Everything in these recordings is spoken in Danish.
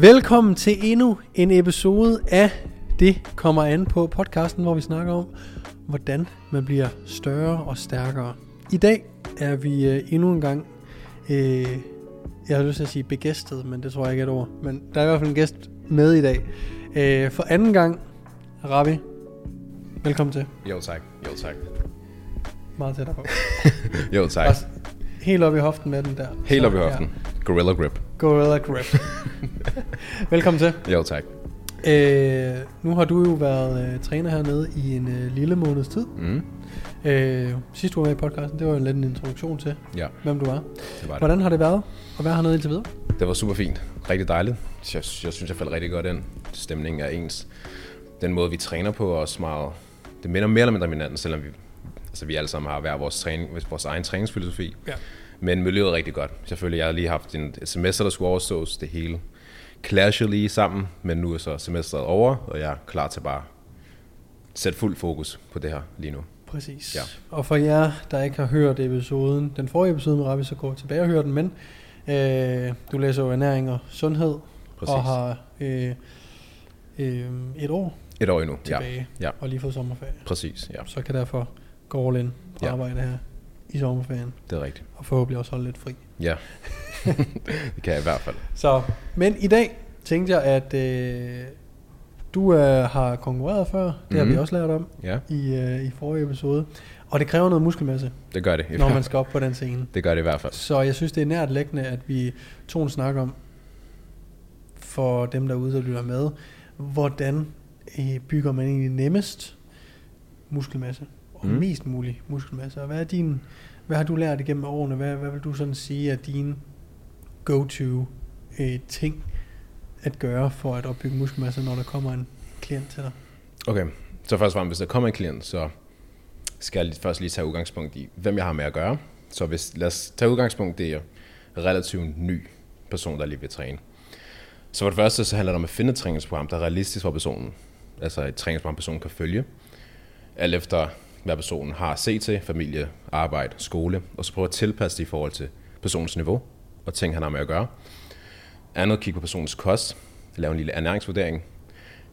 Velkommen til endnu en episode af Det kommer an på podcasten, hvor vi snakker om, hvordan man bliver større og stærkere. I dag er vi øh, endnu en gang, øh, jeg har lyst til at sige begæstet, men det tror jeg ikke er et ord, men der er i hvert fald en gæst med i dag. Øh, for anden gang, Ravi, velkommen til. Jo tak, jo tak. Meget tættere på. Jo tak. Også helt op i hoften med den der. Helt Så, op i hoften. Gorilla grip. Ja, gorilla grip. velkommen til. Jo tak. Øh, nu har du jo været øh, træner hernede i en øh, lille måneds tid. Mm. Øh, sidst du var med i podcasten, det var jo lidt en introduktion til, Ja, hvem du er. det var det. Hvordan har det været at være hernede indtil videre? Det var super fint. Rigtig dejligt. Jeg, jeg synes, jeg faldt rigtig godt ind. Stemningen er ens. Den måde, vi træner på, er også meget... Det minder mere eller mindre om hinanden, selvom vi, altså, vi alle sammen har hver vores, træning, vores egen træningsfilosofi. Ja. Men miljøet er rigtig godt. Selvfølgelig, jeg har lige haft en, et semester, der skulle overstås. Det hele clasher lige sammen, men nu er så semesteret over, og jeg er klar til bare at sætte fuld fokus på det her lige nu. Præcis. Ja. Og for jer, der ikke har hørt episoden, den forrige episode med Ravi, så gå tilbage og hør den, men øh, du læser jo ernæring og sundhed, Præcis. og har øh, øh, et år Et år endnu. Ja, tilbage, ja. og lige fået sommerferie. præcis. Ja, Så kan derfor gå all in på Ja. arbejde her i sommerferien, det er rigtigt. og forhåbentlig også holde lidt fri. Ja, det kan jeg i hvert fald. Så, men i dag tænkte jeg, at øh, du øh, har konkurreret før. Det mm-hmm. har vi Mhm. også lært om Ja, i, øh, i forrige episode. Og det kræver noget muskelmasse, det gør det. når man skal op på den scene. Det gør det i hvert fald. Så jeg synes, det er nært læggende, at vi tog en snak om, for dem derude, der lytter med, hvordan øh, bygger man egentlig nemmest muskelmasse, og. Mm. mest mulig muskelmasse. Og hvad er din, hvad har du lært igennem årene? Hvad, hvad vil du sådan sige er dine go-to øh, ting at gøre for at opbygge muskelmasse, når der kommer en klient til dig? Okay, så først og fremmest, hvis der kommer en klient, så skal jeg først lige tage udgangspunkt i, hvem jeg har med at gøre. Så hvis, lad os tage udgangspunkt, det er relativt ny person, der lige vil træne. Så for det første, så handler det om at finde et træningsprogram, der er realistisk for personen. Altså et træningsprogram, personen kan følge. Alt efter, hvad personen har set til, familie, arbejde, skole, og så prøve at tilpasse det i forhold til personens niveau og ting, han har med at gøre. Andet, kigge på personens kost, lave en lille ernæringsvurdering.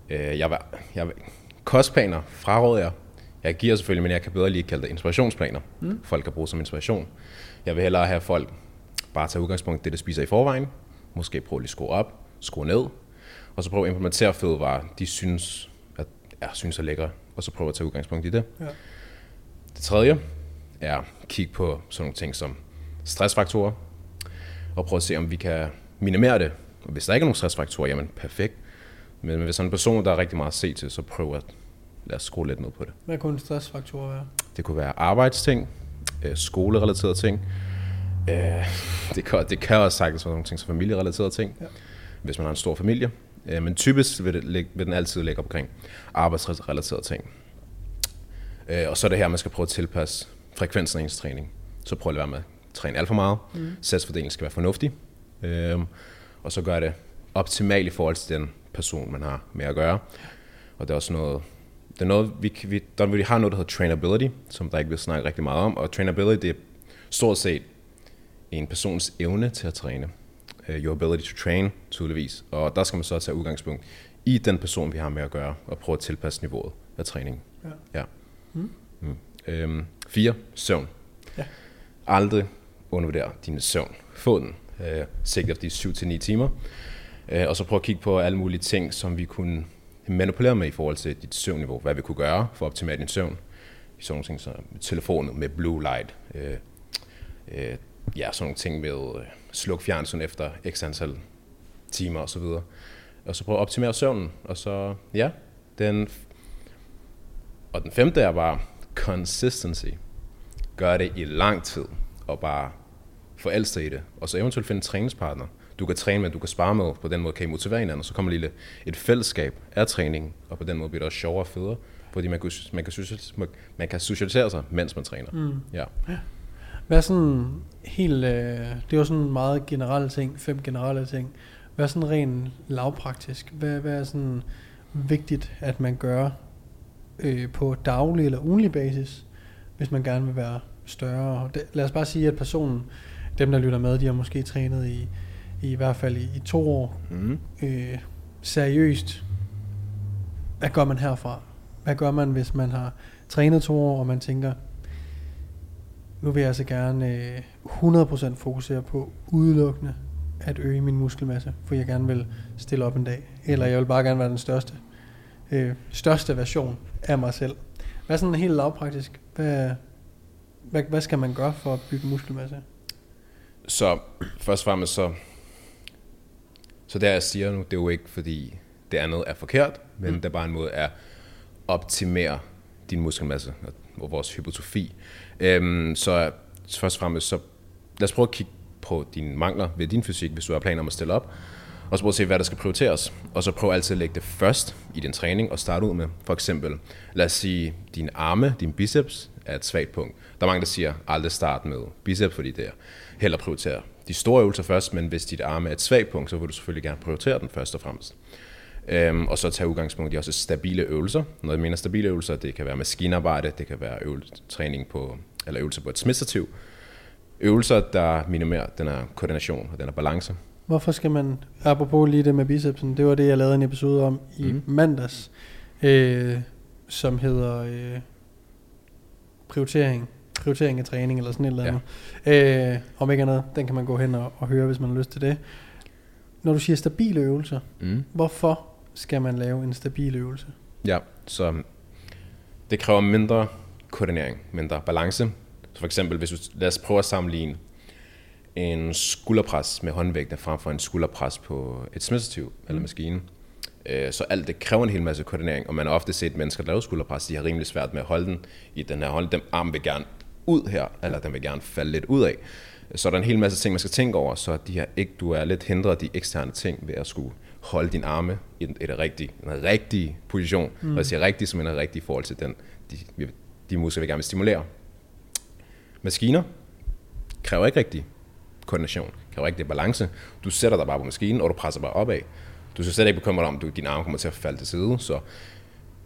Øh, Jeg, jeg, kostplaner fraråder jeg. Jeg giver selvfølgelig, men jeg kan bedre lige kalde det inspirationsplaner. Mm. Folk kan bruge som inspiration. Jeg vil hellere have folk bare tage udgangspunkt i det, de spiser i forvejen. Måske prøve lige at skrue op, skrue ned. Og så prøve at implementere fødevarer, de synes, at, ja, synes er lækre. Og så prøve at tage udgangspunkt i det. Ja. Det tredje er at kigge på sådan nogle ting som stressfaktorer, og prøve at se, om vi kan minimere det. Og hvis der ikke er nogen stressfaktorer, jamen perfekt. Men hvis der er en person, der er rigtig meget at se til, så prøv at lad os skrue lidt ned på det. Hvad kunne en stressfaktor være? Det kunne være arbejdsting, øh, skolerelaterede ting. Øh, det, kan, det kan også sagtens være nogle ting som familierelaterede ting, Ja. hvis man har en stor familie. Øh, men typisk vil, det, vil den altid ligge omkring arbejdsrelaterede ting. Øh, og så er det her, man skal prøve at tilpasse frekvensen af ens træning. Så prøv at være med træne alt for meget. Mm. Satsfordelingen skal være fornuftig. Øh, og så gør det optimalt i forhold til den person, man har med at gøre. Og det er også noget, det er noget, vi, vi, der, vi har noget, der hedder trainability, som der ikke vil snakke rigtig meget om. Og trainability, det er stort set en persons evne til at træne. Uh, your ability to train, tydeligvis. Og der skal man så tage udgangspunkt i den person, vi har med at gøre, og prøve at tilpasse niveauet af træningen. Ja. Ja. Mm. Mm. Øhm, fire, søvn. Ja. Aldrig undervurdere din søvn. Få den. Øh, sigt efter de 7-9 timer. Øh, og så prøv at kigge på alle mulige ting, som vi kunne manipulere med i forhold til dit søvnniveau. Hvad vi kunne gøre for at optimere din søvn. Sådan nogle ting som telefonen med blue light. Øh, øh, ja, sådan nogle ting med øh, sluk fjernsyn efter x antal timer osv. og så prøve at optimere søvnen. Og så, ja, den... Og den femte er bare consistency. Gør det i lang tid, og bare forelske i det. Og så eventuelt finde en træningspartner, du kan træne med, du kan spare med. På den måde kan I motivere hinanden, og så kommer lille et fællesskab af træning, og på den måde bliver det også sjovere og federe, fordi man kan, man kan, socialisere, man kan socialisere sig, mens man træner. Mm. Ja. Hvad er sådan helt, øh, det er jo sådan meget generelle ting, fem generelle ting. Hvad er sådan rent lavpraktisk? Hvad, hvad er sådan vigtigt, at man gør øh, på daglig eller ugenlig basis, hvis man gerne vil være større? Det, lad os bare sige, at personen, dem der lytter med, de har måske trænet i, i hvert fald i, i to år. Mm. Øh, seriøst, hvad gør man herfra? Hvad gør man, hvis man har trænet to år, og man tænker, nu vil jeg altså gerne øh, 100% fokusere på udelukkende at øge min muskelmasse, for jeg gerne vil stille op en dag. Eller jeg vil bare gerne være den største, øh, største version af mig selv. Hvad er sådan helt lavpraktisk? Hvad, hvad, hvad skal man gøre for at bygge muskelmasse? Så først og fremmest så, så det jeg siger nu, det er jo ikke fordi det andet er forkert, men mm. det er bare en måde at optimere din muskelmasse og vores hypotrofi. Øhm, så først og fremmest, så lad os prøve at kigge på dine mangler ved din fysik, hvis du har planer om at stille op. Og så prøve at se, hvad der skal prioriteres. Og så prøv altid at lægge det først i din træning og starte ud med. For eksempel, lad os sige, din arme, din biceps er et svagt punkt. Der er mange, der siger, aldrig start med biceps, fordi det er heller prioritere de store øvelser først, men hvis dit arme er et svagt punkt, så vil du selvfølgelig gerne prioritere den først og fremmest. Øhm, og så tage udgangspunkt i også stabile øvelser. Når jeg mener stabile øvelser, det kan være maskinarbejde, det kan være øvelse, træning på, eller øvelser på et smidstativ. Øvelser, der minimerer den her koordination og den her balance. Hvorfor skal man, apropos lige det med bicepsen, det var det, jeg lavede en episode om i mm. mandags, øh, som hedder øh, prioritering, prioritering af træning eller sådan et eller andet. Ja. Øh, om ikke andet, den kan man gå hen og, og høre, hvis man har lyst til det. Når du siger stabile øvelser, mm. hvorfor skal man lave en stabil øvelse? Ja, så det kræver mindre koordinering, mindre balance. Så for eksempel, hvis du, lad os prøve at sammenligne en skulderpres med håndvægte frem for en skulderpres på et smidstativ mm. eller maskine. Øh, så alt det kræver en hel masse koordinering, og man har ofte set mennesker, der laver skulderpres, de har rimelig svært med at holde den i den her hold. Dem arm vil gerne ud her, eller den vil gerne falde lidt ud af. Så er der en hel masse ting, man skal tænke over, så de her ikke, du er lidt hindret af de eksterne ting ved at skulle holde din arme i en, et rigtig, en rigtig position. Mm. Og jeg siger rigtig, som en rigtig i forhold til den, de, de muskler, vi gerne vil stimulere. Maskiner kræver ikke rigtig koordination, kan rigtig balance. Du sætter dig bare på maskinen, og du presser bare opad. Du skal slet ikke bekymre dig om, at din arm kommer til at falde til side, så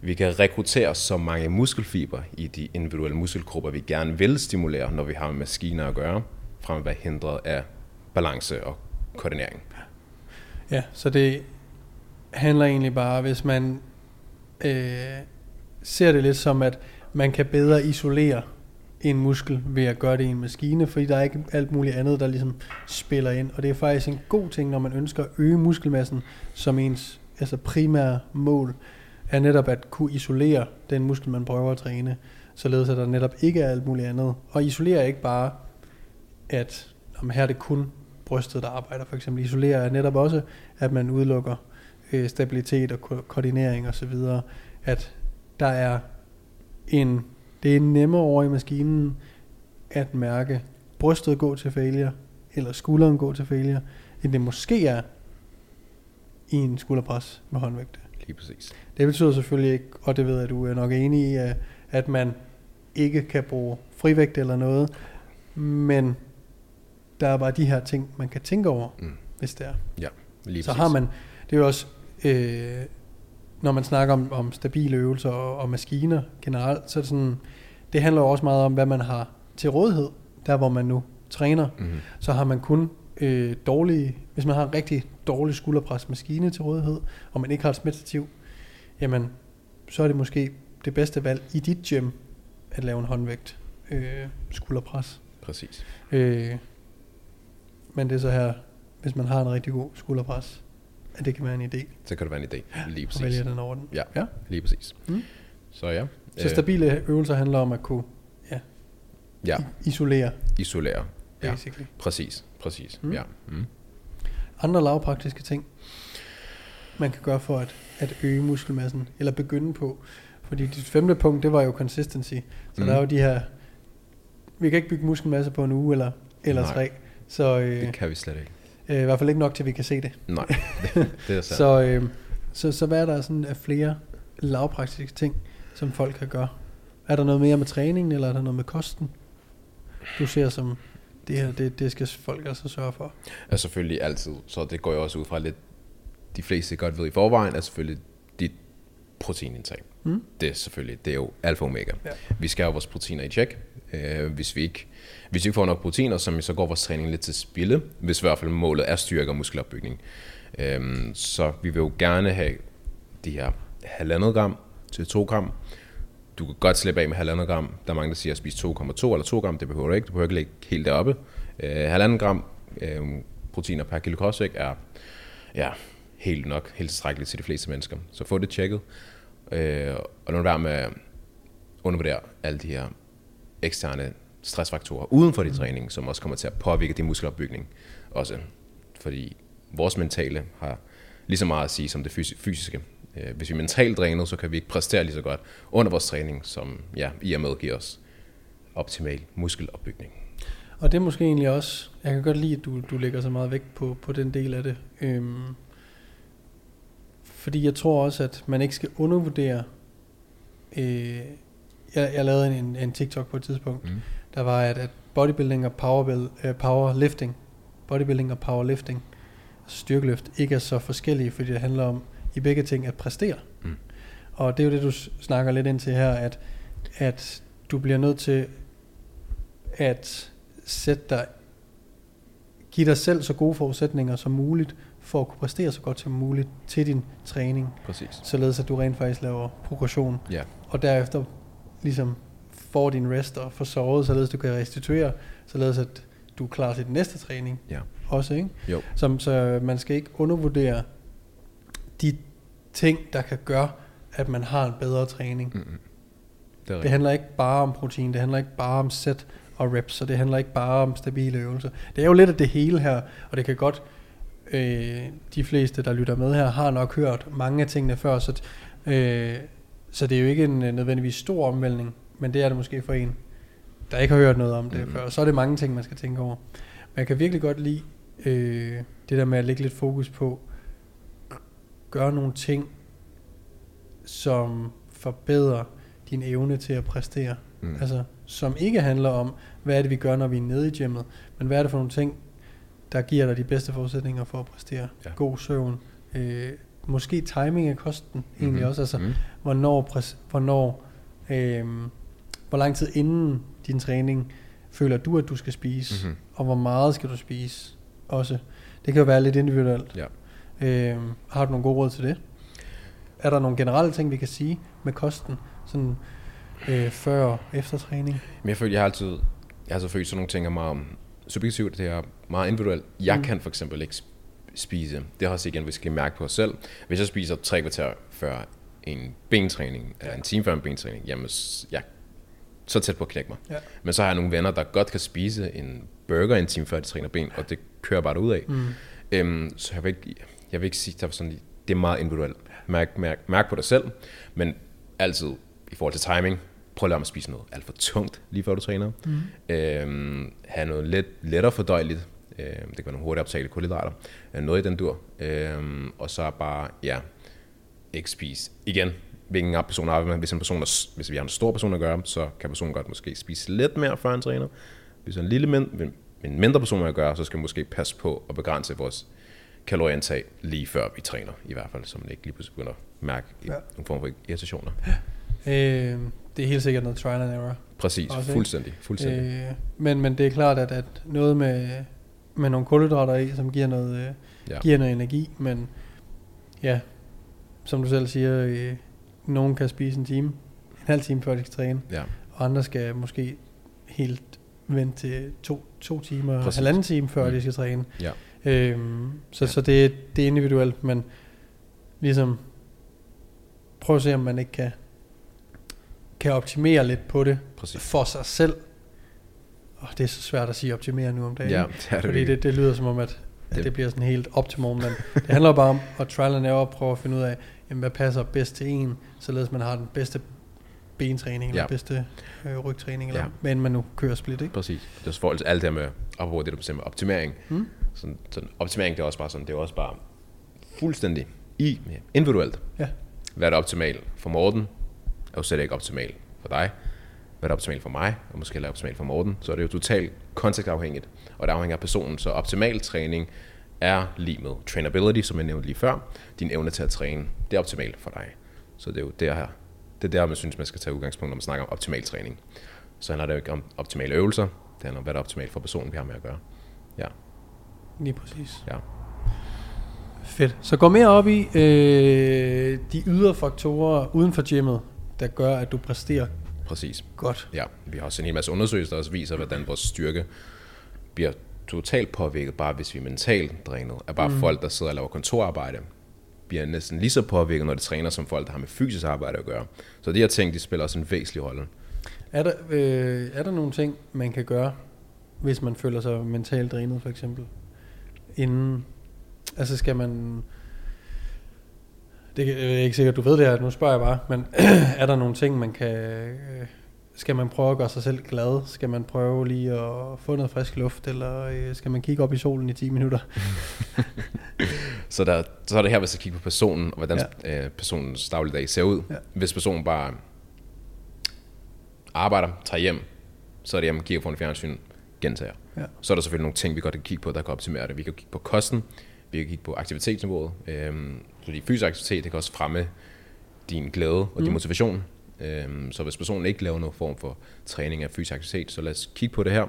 vi kan rekruttere så mange muskelfiber i de individuelle muskelgrupper, vi gerne vil stimulere, når vi har med maskiner at gøre, frem at være hindret af balance og koordinering. Ja, så det handler egentlig bare, hvis man øh, ser det lidt som, at man kan bedre isolere en muskel ved at gøre det i en maskine, fordi der er ikke alt muligt andet, der ligesom spiller ind. Og det er faktisk en god ting, når man ønsker at øge muskelmassen som ens altså primære mål, er netop at kunne isolere den muskel, man prøver at træne, således at der netop ikke er alt muligt andet. Og isolere ikke bare, at om her er det kun brystet, der arbejder for eksempel. Isolere er netop også, at man udelukker øh, stabilitet og ko- koordinering osv., at der er en, det er nemmere over i maskinen at mærke brystet gå til failure, eller skulderen gå til failure, end det måske er i en skulderpres med håndvægte. Lige præcis. Det betyder selvfølgelig ikke, og det ved jeg, at du er nok enig i, at man ikke kan bruge frivægt eller noget, men der er bare de her ting, man kan tænke over, mm. hvis det er. Ja, lige Så præcis. har man, det er jo også, øh, når man snakker om, om stabile øvelser og, og maskiner generelt, så det sådan, det handler jo også meget om, hvad man har til rådighed, der hvor man nu træner. Mm. Så har man kun øh, dårlige, hvis man har en rigtig dårlig skulderpresmaskine til rådighed, og man ikke har et smidstativ, jamen, så er det måske det bedste valg i dit gym, at lave en håndvægt øh, skulderpres. Præcis. Øh, men det er så her, hvis man har en rigtig god skulderpres, at det kan være en idé. Så kan det være en idé, lige præcis. Og vælge den over den. Ja, ja. lige præcis. Mm. Så ja. Så stabile øvelser handler om at kunne ja, ja. isolere. Isolere, ja. Basically. Præcis, præcis, mm. ja. Mm. Andre lavpraktiske ting? man kan gøre for at, at øge muskelmassen, eller begynde på. Fordi dit femte punkt, det var jo consistency. Så mm. der er jo de her, vi kan ikke bygge muskelmasse på en uge eller, eller Nej. tre. Så øh, Det kan vi slet ikke. Øh, i hvert fald ikke nok til, at vi kan se det. Nej, det, det er sandt. Så, øh, så, så hvad er der sådan af flere lavpraktiske ting, som folk kan gøre? Er der noget mere med træningen, eller er der noget med kosten? Du ser som, det her, det, det skal folk altså sørge for. er selvfølgelig altid, så det går jo også ud fra lidt, de fleste godt ved i forvejen, er selvfølgelig dit proteinindtag. Mm. Det er selvfølgelig, det er jo alfa og omega. Ja. Vi skal have vores proteiner i tjek. Øh, hvis, vi ikke, hvis vi ikke får nok proteiner, så, så går vores træning lidt til spilde, hvis i hvert fald målet er styrke og muskelopbygning. Øhm, så vi vil jo gerne have de her halvandet gram til 2 gram. Du kan godt slippe af med halvandet gram. Der er mange, der siger at spise 2,2 eller 2 gram. Det behøver du ikke. Du behøver ikke lægge helt deroppe. Øh, halvanden gram øh, proteiner per kilo kropsvægt er ja, helt nok, helt tilstrækkeligt til de fleste mennesker. Så få det tjekket. Øh, og lad være med at undervurdere alle de her eksterne stressfaktorer uden for din træning, som også kommer til at påvirke din muskelopbygning også. Fordi vores mentale har lige så meget at sige som det fysi- fysiske. Øh, Hvis vi er mentalt drænet, så kan vi ikke præstere lige så godt under vores træning, som ja, i og med giver os optimal muskelopbygning. Og det er måske egentlig også, jeg kan godt lide, at du, du lægger så meget vægt på, på den del af det. Øhm, fordi jeg tror også, at man ikke skal undervurdere. Øh, jeg, jeg lavede en, en TikTok på et tidspunkt, Mm. der var, at, at bodybuilding og powerbuild, øh, powerlifting, bodybuilding og powerlifting, altså styrkeløft, ikke er så forskellige, fordi det handler om i begge ting at præstere. Mm. Og det er jo det, du snakker lidt ind til her, at, at du bliver nødt til at sætte dig, give dig selv så gode forudsætninger som muligt, for at kunne præstere så godt som muligt til din træning, Præcis. således at du rent faktisk laver progression, Ja. og derefter ligesom får din rest og får sovet, således du kan restituere, således at du er klar til den næste træning Ja. også, ikke? Jo. Som, så man skal ikke undervurdere de ting, der kan gøre, at man har en bedre træning. Mm-mm. Det er Det handler ikke bare om protein, det handler ikke bare om set og reps, og det handler ikke bare om stabile øvelser. Det er jo lidt af det hele her, og det kan godt, øh, de fleste, der lytter med her, har nok hørt mange af tingene før, så, øh, så det er jo ikke en øh, nødvendigvis stor omvæltning, men det er det måske for en, der ikke har hørt noget om det Mhm. før. Så er det mange ting, man skal tænke over. Men jeg kan virkelig godt lide øh, det der med at lægge lidt fokus på, gøre nogle ting, som forbedrer din evne til at præstere. Mm. Altså, som ikke handler om, hvad er det, vi gør, når vi er nede i gymmet, men hvad er det for nogle ting, der giver dig de bedste forudsætninger for at præstere. Ja. God søvn, øh, måske timing af kosten egentlig Mhm. også, altså Mm. Hvornår, hvornår øh, hvor lang tid inden din træning føler du, at du skal spise, Mhm. og hvor meget skal du spise også. Det kan jo være lidt individuelt. Ja. Øh, har du nogle gode råd til det? Er der nogle generelle ting, vi kan sige med kosten, sådan øh, før og efter træning? Men jeg føler, jeg har altid, jeg har følt sådan nogle ting er meget subjektivt, det er meget individuelt. Jeg Mm. kan for eksempel ikke sp- spise, det er også igen, vi skal mærke på os selv. Hvis jeg spiser tre kvarter før en bentræning, eller en time før en bentræning, jamen, jeg så tæt på at knække mig. Ja. Men så har jeg nogle venner, der godt kan spise en burger en time før de træner ben, og det kører bare ud af. Mm. Øhm, så jeg vil, ikke, jeg vil ikke sige, at sådan, det er meget individuelt. Mærk, mærk, mærk på dig selv, men altid i forhold til timing, prøv at lade mig spise noget alt for tungt, lige før du træner. Mm. Øhm, have noget let, lettere fordøjeligt. Øhm, det kan være nogle hurtigt optagte kulhydrater. Øh, Noget i den dur. Øhm, og så bare, ja, ikke spise. Igen, hvilken person vi med. Hvis, en person er, hvis vi har en stor person at gøre, så kan personen godt måske spise lidt mere før en træner. Hvis en lille men, en mindre person at gøre, så skal vi måske passe på at begrænse vores kalorieindtag lige før vi træner, i hvert fald, så man ikke lige pludselig begynder at mærke Ja. ja. nogle form for irritationer. Øh, det er helt sikkert noget trial and error. Præcis, Også, fuldstændig. fuldstændig. Øh, men, men det er klart, at, at noget med, med nogle kulhydrater i, som giver noget, øh, Ja. giver noget energi, men ja, som du selv siger, øh, nogen kan spise en time, en halv time før de skal træne, Ja, og andre skal måske helt vente til to, to timer, Præcis. halvanden time før Mm. de skal træne. ja. Øhm, så, Ja. så det, det er individuelt, men ligesom prøv at se, om man ikke kan, kan optimere lidt på det Præcis. for sig selv. Og det er så svært at sige optimere nu om dagen. Ja, det er det Fordi det, det lyder som om, at at Det- det bliver sådan helt optimum, men det handler bare om at trial and error, prøve at finde ud af, jamen, hvad passer bedst til en, således man har den bedste bentræning, eller Ja. bedste øh, rygtræning, eller Ja. men man nu kører split, ikke? Præcis. Det er forhold til alt det her med, apropos det, du bestemmer, optimering. Mm. Sådan, sådan, optimering, det er også bare sådan, det er også bare fuldstændig i, individuelt. Ja. Hvad er det optimalt for Morten, er jo slet ikke optimalt for dig. Hvad er det optimalt for mig, og måske heller optimalt for Morten, så er det jo totalt kontekstafhængigt, og det afhænger af personen. Så optimal træning er lige med trainability, som jeg nævnte lige før, din evne til at træne, det er optimalt for dig. Så det er jo der her, det er der, man synes, man skal tage udgangspunkt, når man snakker om optimal træning. Så handler det jo ikke om optimale øvelser, det handler om, hvad der er optimalt for personen, vi har med at gøre. Ja, Lige præcis. ja. Fedt. Så gå mere op i øh, de ydre faktorer uden for gymmet, der gør, at du præsterer præcis. godt. Ja, vi har også en hel masse undersøgelser, der også viser, hvordan vores styrke bliver totalt påvirket, bare hvis vi er mentalt drænet. At bare mm. folk, der sidder og laver kontorarbejde, bliver næsten lige så påvirket, når de træner, som folk, der har med fysisk arbejde at gøre. Så de her ting, de spiller også en væsentlig rolle. Er der, øh, er der nogle ting, man kan gøre, hvis man føler sig mentalt drænet, for eksempel? Inden, altså skal man... Det er jeg ikke sikkert, du ved det her, nu spørger jeg bare, men er der nogle ting, man kan... Øh, skal man prøve at gøre sig selv glad? Skal man prøve lige at få noget frisk luft? Eller øh, skal man kigge op i solen i 10 minutter? Så, der, så er det her, hvis jeg kigger på personen, og hvordan ja. øh, personens dagligdag ser ud. Ja. Hvis personen bare arbejder, tager hjem, så er det hjemme, kigger på en fjernsyn, gentager. Ja. Så er der selvfølgelig nogle ting, vi godt kan kigge på, der kan optimere det. Vi kan kigge på kosten, vi kan kigge på aktivitetsniveauet. Øhm, fordi fysisk aktivitet, det kan også fremme din glæde og din Mm. motivation. Øhm, så hvis personen ikke laver nogen form for træning af fysisk aktivitet, så lad os kigge på det her.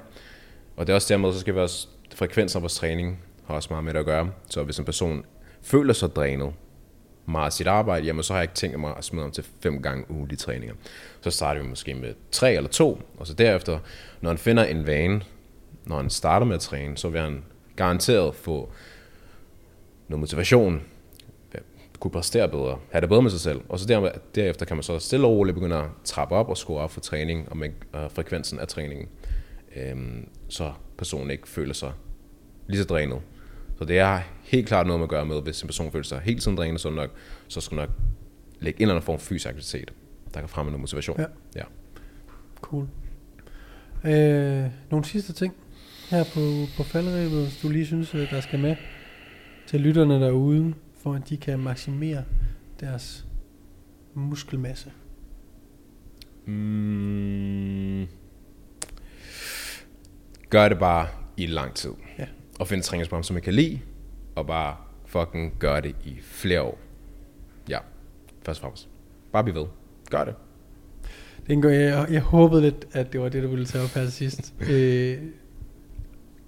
Og det er også dermed, så skal vi også, frekvensen af vores træning har også meget med det at gøre. Så hvis en person føler sig drænet meget af sit arbejde, jamen så har jeg ikke tænkt mig at smide om til fem gange ugenlige træninger. Så starter vi måske med tre eller to, og så derefter, når han finder en vane, når han starter med at træne, så vil han garanteret få noget motivation, kunne præstere bedre, have det bedre med sig selv. Og så der, derefter kan man så stille og roligt begynde at trappe op og score op for træning og med uh, frekvensen af træningen. Øhm, så personen ikke føler sig lige så drænet. Så det er helt klart noget, man gør med, hvis en person føler sig helt tiden drænet, så, nok, så skal man nok lægge en eller anden form for fysisk aktivitet, der kan fremme noget motivation. Ja. ja. Cool. Øh, nogle sidste ting her på, på faldrebet, du lige synes, øh, der skal med til lytterne derude, for at de kan maksimere deres muskelmasse. Mm. Gør det bare i lang tid. Ja. Og find et træningsprogram, som man kan lide, og bare fucking gør det i flere år. Ja, først og fremmest. Bare bliv ved. Gør det. Det indgår, jeg, jeg håbede lidt, at det var det, du ville tage op her sidst. øh,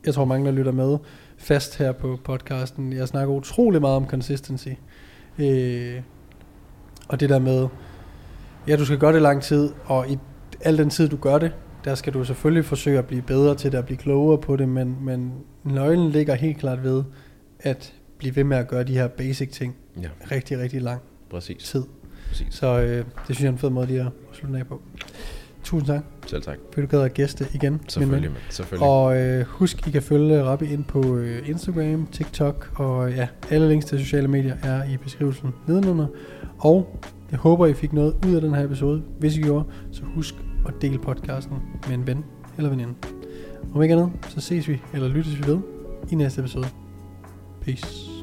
jeg tror, mange, der lytter med fast her på podcasten. Jeg snakker utrolig meget om consistency. Øh, og det der med, ja, du skal gøre det lang tid, og i al den tid, du gør det, der skal du selvfølgelig forsøge at blive bedre til det, at blive klogere på det, men, men nøglen ligger helt klart ved, at blive ved med at gøre de her basic ting Ja, rigtig, rigtig lang præcis. tid. præcis. Så øh, det synes jeg er en fed måde lige at slutte af på. Tusind tak, Selv tak. fordi du gad at gæste igen. Selvfølgelig, man. Selvfølgelig. Og øh, husk, I kan følge Rappi ind på øh, Instagram, TikTok, og ja, alle links til sociale medier er i beskrivelsen nedenunder. Og jeg håber, I fik noget ud af den her episode. Hvis I gjorde, så husk at dele podcasten med en ven eller veninde. Om ikke andet, så ses vi, eller lyttes vi ved, i næste episode. Peace.